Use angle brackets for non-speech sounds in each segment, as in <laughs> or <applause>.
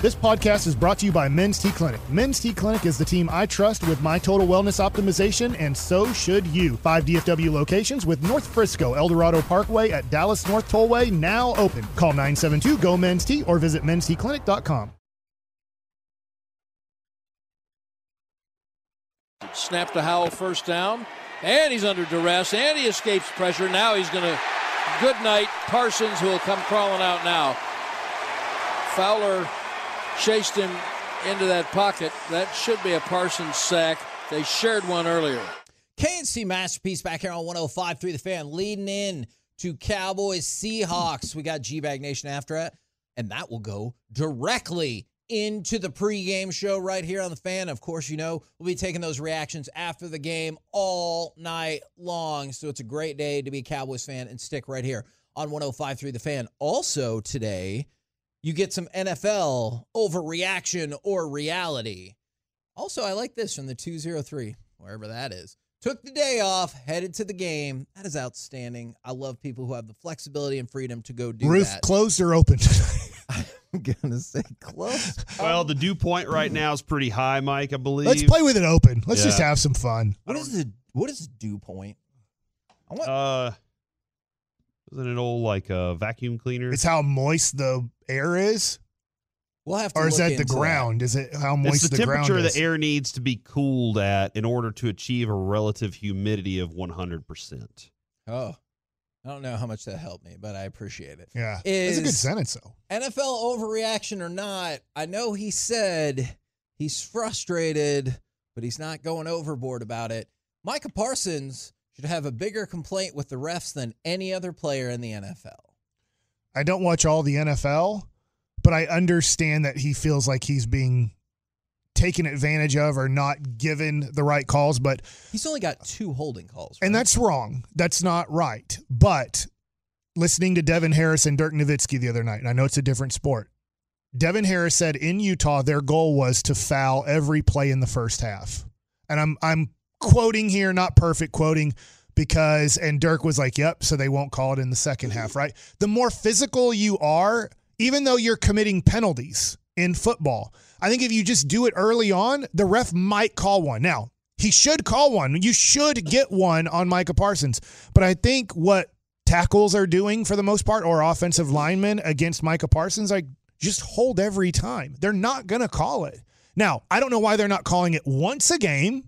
This podcast is brought to you by Men's T Clinic. Men's T Clinic is the team I trust with my total wellness optimization, and so should you. Five DFW locations with North Frisco, Eldorado Parkway at Dallas North Tollway now open. Call 972 GO Men's T or visit mensteclinic.com. Snap to Howell first down, and he's under duress, and he escapes pressure. Now he's going to. Good night, Parsons, who will come crawling out now. Fowler chased him into that pocket. That should be a Parsons sack. They shared one earlier. K&C Masterpiece back here on 105 through the fan, leading in to Cowboys Seahawks. We got G Bag Nation after it, and that will go directly into the pregame show right here on the fan. Of course, you know, we'll be taking those reactions after the game all night long. So it's a great day to be a Cowboys fan and stick right here on 105 through the fan. Also, today, you get some NFL overreaction or reality. Also, I like this from the 203, wherever that is. Took the day off, headed to the game. That is outstanding. I love people who have the flexibility and freedom to go do Roof that. closed or open? <laughs> I'm gonna say close. Well, the dew point right now is pretty high, Mike. I believe. Let's play with it open. Let's just have some fun. What is the what is the dew point? I want Uh, isn't it old like a vacuum cleaner? It's how moist the air is, we'll have to or is look that the ground? Is it how moist It's the, ground temperature is? the temperature the air needs to be cooled at in order to achieve a relative humidity of 100%. Oh, I don't know how much that helped me, but I appreciate it. Yeah, it's a good sentence though. NFL overreaction or not, I know he said he's frustrated, but he's not going overboard about it. Micah Parsons should have a bigger complaint with the refs than any other player in the NFL. I don't watch all the NFL, but I understand that he feels like he's being taken advantage of or not given the right calls. But He's only got two holding calls. and that's wrong. That's not right. But listening to Devin Harris and Dirk Nowitzki the other night, and I know it's a different sport. Devin Harris said in Utah their goal was to foul every play in the first half. And I'm I'm quoting here, not perfect quoting, because and Dirk was like, Yep, so they won't call it in the second half, right? The more physical you are, even though you're committing penalties in football, I think if you just do it early on, the ref might call one. Now, he should call one. You should get one on Micah Parsons. But I think what tackles are doing for the most part, or offensive linemen against Micah Parsons, like just hold every time. They're not going to call it. Now, I don't know why they're not calling it once a game,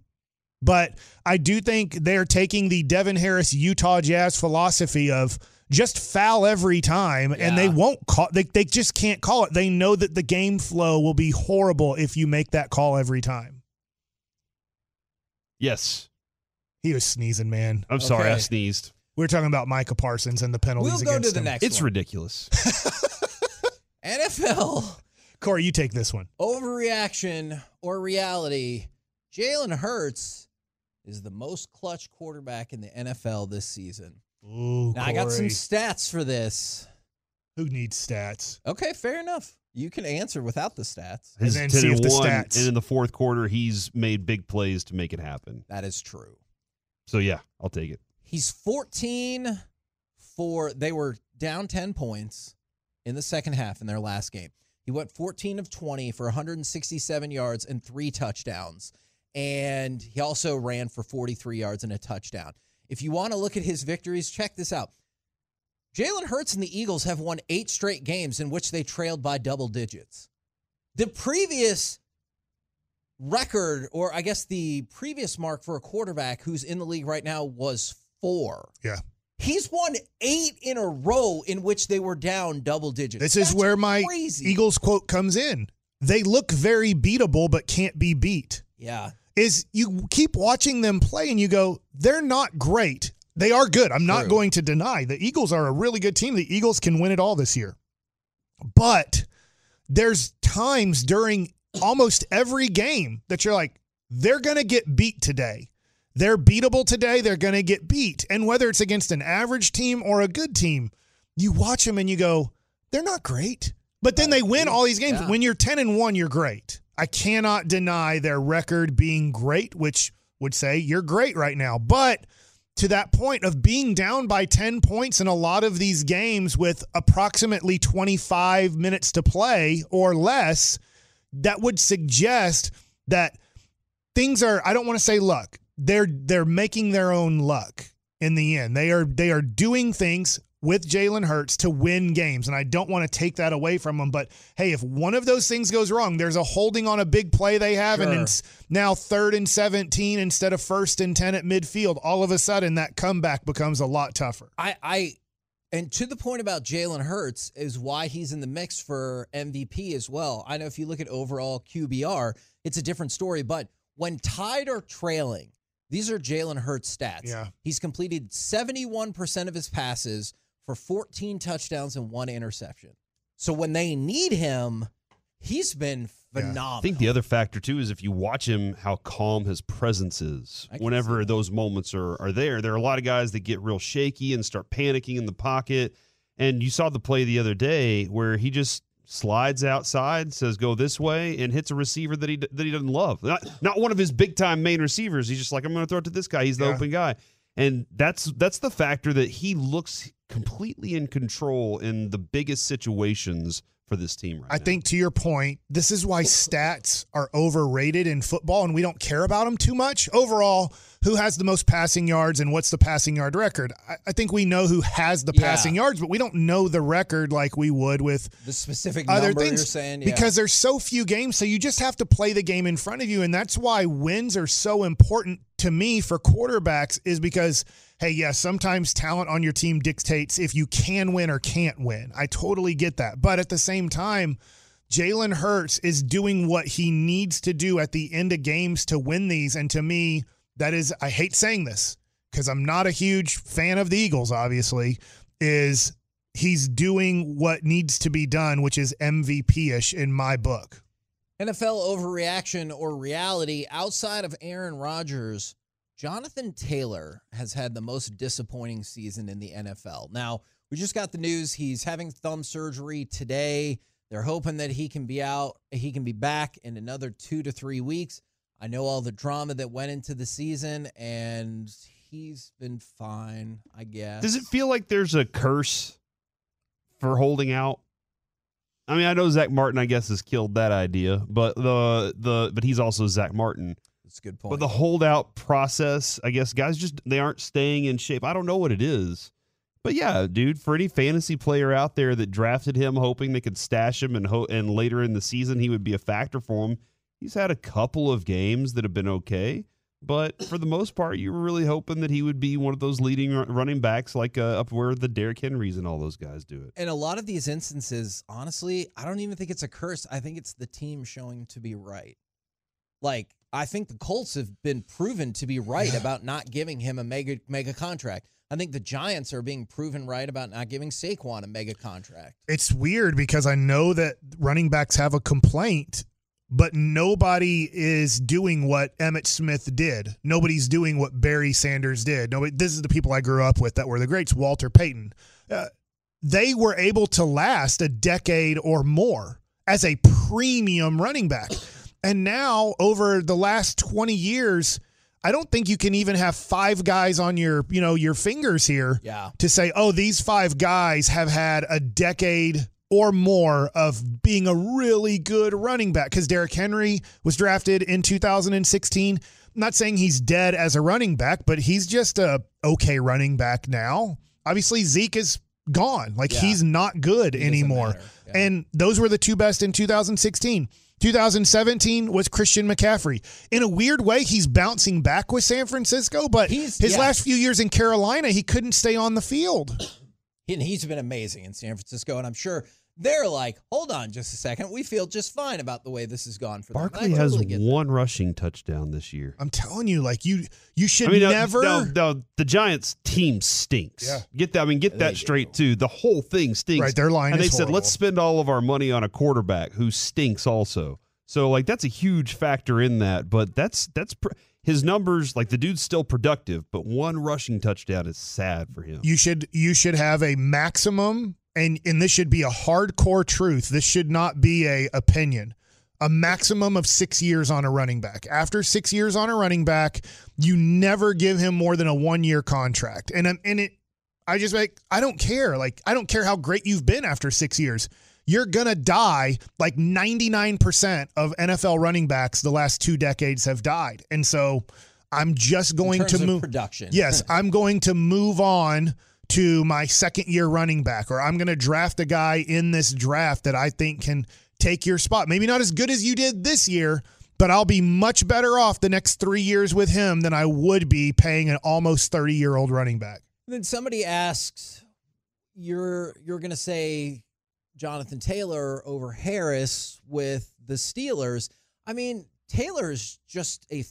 but I do think they're taking the Devin Harris Utah Jazz philosophy of just foul every time and they won't call they, they just can't call it. They know that the game flow will be horrible if you make that call every time. Yes. He was sneezing, man. I'm sorry, I sneezed. We are talking about Micah Parsons and the penalties We'll go against to the him. next It's one. ridiculous. <laughs> NFL Corey, you take this one. overreaction or reality. Jalen Hurts is the most clutch quarterback in the NFL this season. Ooh, Now, I got some stats for this. Who needs stats? Okay, fair enough. You can answer without the stats. And His then see if the one, stats- And in the fourth quarter, he's made big plays to make it happen. That is true. So, yeah, I'll take it. He's 14 for they were down 10 points in the second half in their last game. He went 14 of 20 for 167 yards and three touchdowns. And he also ran for 43 yards and a touchdown. If you want to look at his victories, check this out. Jalen Hurts and the Eagles have won eight straight games in which they trailed by double digits. The previous record, or I guess the previous mark for a quarterback who's in the league right now was four. Yeah. He's won eight in a row in which they were down double digits. This is where my crazy. Eagles quote comes in. They look very beatable, but can't be beat. Yeah. Is you keep watching them play and you go, they're not great. They are good. I'm not True. going to deny the Eagles are a really good team. The Eagles can win it all this year. But there's times during almost every game that you're like, they're going to get beat today. They're beatable today. They're going to get beat. And whether it's against an average team or a good team, you watch them and you go, they're not great. But then they win all these games. Yeah. When you're 10 and 1, you're great. I cannot deny their record being great, which would say you're great right now. But to that point of being down by 10 points in a lot of these games with approximately 25 minutes to play or less, that would suggest that things are I don't want to say luck. They're they're making their own luck in the end. They are they are doing things with Jalen Hurts to win games. And I don't want to take that away from them. But hey, if one of those things goes wrong, there's a holding on a big play they have, and it's now third and 17 instead of first and 10 at midfield. All of a sudden, that comeback becomes a lot tougher. I, I, and to the point about Jalen Hurts is why he's in the mix for MVP as well. I know if you look at overall QBR, it's a different story, but when tied or trailing, these are Jalen Hurts stats. Yeah. He's completed 71% of his passes for 14 touchdowns and one interception. So when they need him, he's been Yeah. phenomenal. I think the other factor too is if you watch him, how calm his presence is. Whenever those moments are are there, there are a lot of guys that get real shaky and start panicking in the pocket. And you saw the play the other day where he just slides outside, says go this way, and hits a receiver that he that he doesn't love. Not not one of his big time main receivers. He's just like I'm going to throw it to this guy. He's the Yeah. open guy. And that's that's the factor that he looks completely in control in the biggest situations for this team right I now. think to your point, this is why stats are overrated in football and we don't care about them too much. Overall, who has the most passing yards and what's the passing yard record? I, I think we know who has the Yeah. passing yards, but we don't know the record like we would with the specific other number things you're saying. Yeah. because there's so few games so you just have to play the game in front of you and that's why wins are so important to me for quarterbacks is because hey yes sometimes talent on your team dictates if you can win or can't win i totally get that but at the same time Jalen Hurts is doing what he needs to do at the end of games to win these. And to me, that is, I hate saying this because I'm not a huge fan of the Eagles, obviously, is he's doing what needs to be done, which is MVP ish in my book. NFL overreaction or reality outside of Aaron Rodgers, Jonathan Taylor has had the most disappointing season in the NFL. Now, we just got the news he's having thumb surgery today. They're hoping that he can be out, he can be back in another 2 to 3 weeks. I know all the drama that went into the season and he's been fine, I guess. Does it feel like there's a curse for holding out? I mean, I know Zack Martin, I guess, has killed that idea, but the the but he's also Zack Martin. That's a good point. But the holdout process, I guess, guys just they aren't staying in shape. I don't know what it is, but yeah, dude, for any fantasy player out there that drafted him hoping they could stash him and ho- and later in the season he would be a factor for him, he's had a couple of games that have been okay. But for the most part, you were really hoping that he would be one of those leading running backs, like uh, up where the Derrick Henrys and all those guys do it. in a lot of these instances, honestly, I don't even think it's a curse. I think it's the team showing to be right. Like, I think the Colts have been proven to be right about not giving him a mega mega contract. I think the Giants are being proven right about not giving Saquon a mega contract. It's weird because I know that running backs have a complaint, but nobody is doing what Emmitt Smith did. Nobody's doing what Barry Sanders did. Nobody. This is the people I grew up with that were the greats. Walter Payton. Uh, they were able to last a decade or more as a premium running back. And now, over the last 20 years, I don't think you can even have five guys on your, you know, your fingers here Yeah. to say, oh, these five guys have had a decade or more of being a really good running back. Because Derrick Henry was drafted in 2016. I'm not saying he's dead as a running back, but he's just a okay running back now. Obviously, Zeke is gone. Like Yeah. he's not good He anymore. Yeah. And those were the two best in 2016. 2017 was Christian McCaffrey. In a weird way, he's bouncing back with San Francisco, but He's- his yeah. last few years in Carolina, he couldn't stay on the field. <clears throat> and he's been amazing in San Francisco. And I'm sure they're like, hold on just a second. We feel just fine about the way this has gone for them. Barkley I has totally get that. one rushing touchdown this year. I'm telling you, like you, you should I mean, never. no, no, the Giants team stinks. Yeah. Get that. I mean, get They that do. straight too. The whole thing stinks. Right, their line And they is said, horrible. let's spend all of our money on a quarterback who stinks also. So like that's a huge factor in that. But that's that's pr- his numbers. Like the dude's still productive, but one rushing touchdown is sad for him. you should you should have a maximum and and this should be a hardcore truth. This should not be a opinion. A maximum of six years on a running back. After six years on a running back you never give him more than a one year contract. And I'm- and it i just like i don't care. Like i don't care how great you've been after six years. You're gonna die. Like 99% of nfl running backs the last two decades have died. And so i'm just In going to move production. Yes, I'm going to move on to my second year running back, or I'm going to draft a guy in this draft that I think can take your spot. Maybe not as good as you did this year, but I'll be much better off the next three years with him than I would be paying an almost 30 year old running back. Then somebody asks, "You're you're going to say Jonathan Taylor over Harris with the Steelers?" I mean, Taylor is just a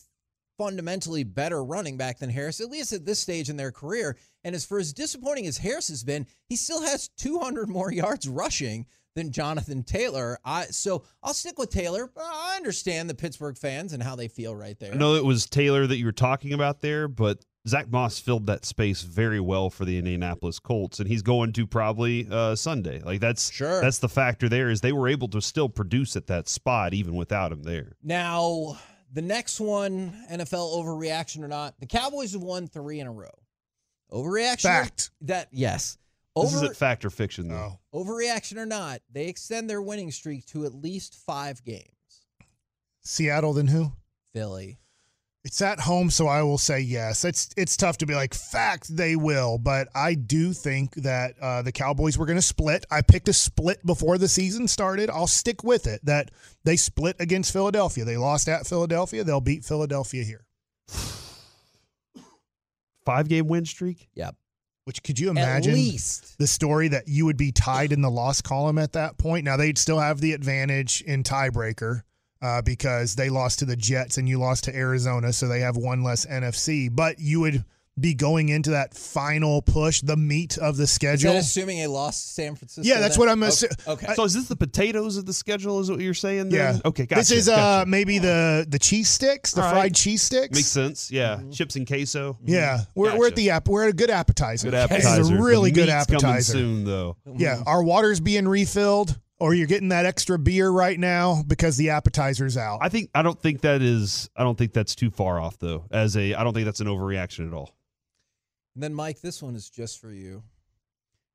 fundamentally better running back than Harris, at least at this stage in their career. And as for as disappointing as Harris has been, he still has 200 more <laughs> yards rushing than Jonathan Taylor. I so I'll stick with Taylor. I understand the Pittsburgh fans and how they feel right there. I know it was Taylor that you were talking about there, but Zack Moss filled that space very well for the Indianapolis Colts, and he's going to probably uh, Sunday. Like that's Sure. That's the factor there is they were able to still produce at that spot even without him there. Now, the next one, NFL overreaction or not, the Cowboys have won three in a row. Overreaction? Fact. That yes. This isn't fact or fiction though. No. overreaction or not, they extend their winning streak to at least five games. Seattle, then who? Philly. It's at home, so I will say yes. It's it's tough to be like fact they will, but I do think that uh, the Cowboys were going to split. I picked a split before the season started. I'll stick with it that they split against Philadelphia. They lost at Philadelphia. They'll beat Philadelphia here. Five game win streak. Yep. Which could you imagine At least. the story that you would be tied in the loss column at that point? Now they'd still have the advantage in tiebreaker uh, because they lost to the Jets and you lost to Arizona, so they have one less NFC. But you would be going into that final push, the meat of the Is schedule. that assuming a loss to San Francisco? Yeah, that's then? what I'm Okay. assu- Okay. So is this the potatoes of the schedule? Is what you're saying? Then? Yeah. Okay. Gotcha, this is uh gotcha. maybe the the cheese sticks, the All right. fried cheese sticks. makes sense. Yeah, Mm-hmm. chips and queso. Yeah, we're, we're at the app. We're at a good appetizer. Good This appetizer. is a really The good meat's coming appetizer. soon though. Yeah, our water's being refilled, or you're getting that extra beer right now because the appetizer's out. I think I don't think that is. I don't think that's too far off though. As a, I don't think that's an overreaction at all. And then, Mike, this one is just for you.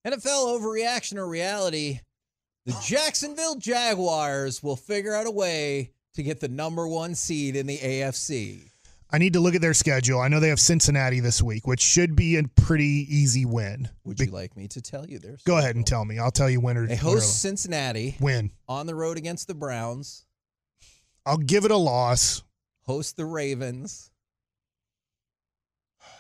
NFL overreaction or reality? The Jacksonville Jaguars will figure out a way to get the number one seed in the AFC. I need to look at their schedule. I know they have Cincinnati this week, which should be a pretty easy win. Would you like me to tell you their Go ahead and tell me. I'll tell you winner. They host Cincinnati win. on the road against the Browns, I'll give it a loss host the Ravens.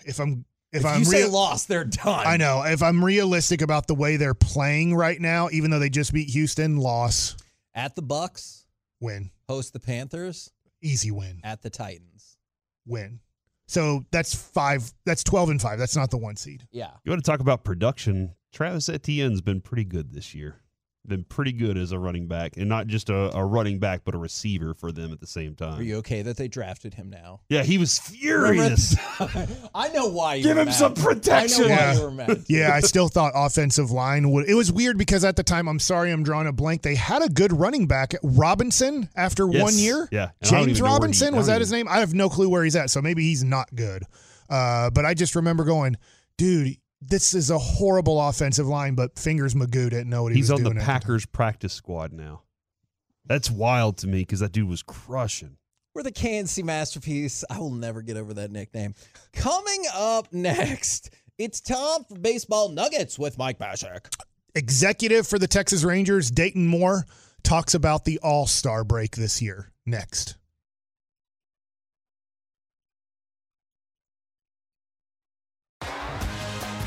if I'm if, If, I'm you say real- lost, they're done. I know if I'm realistic about the way they're playing right now, even though they just beat Houston, loss, At the Bucs, win, host the Panthers. easy win, At the Titans. Win. So that's five. That's twelve and five. That's not the one seed. Yeah. You want to talk about production? Travis Etienne's been pretty good this year. Been pretty good as a running back, and not just a, a running back, but a receiver for them at the same time. Are you okay that they drafted him now? yeah, he was furious. <laughs> I know why you Give were him mad. some protection. I know why Yeah. you were mad. <laughs> Yeah, I still thought offensive line would. It was weird because at the time, I'm sorry, I'm drawing a blank. They had a good running back, Robinson, after Yes. one year. Yeah. And James even know where he- Robinson was don't that his name? I have no clue where he's at, so maybe he's not good. Uh, but I just remember going, dude, this is a horrible offensive line. But fingers Magoo didn't know what he He's was on the doing. at time. Packers practice squad now. That's wild to me because that dude was crushing. We're the K&C masterpiece. I will never get over that nickname. Coming up next, it's time for baseball nuggets with Mike Bashak. Executive for the Texas Rangers, Dayton Moore, talks about the All Star break this year. Next.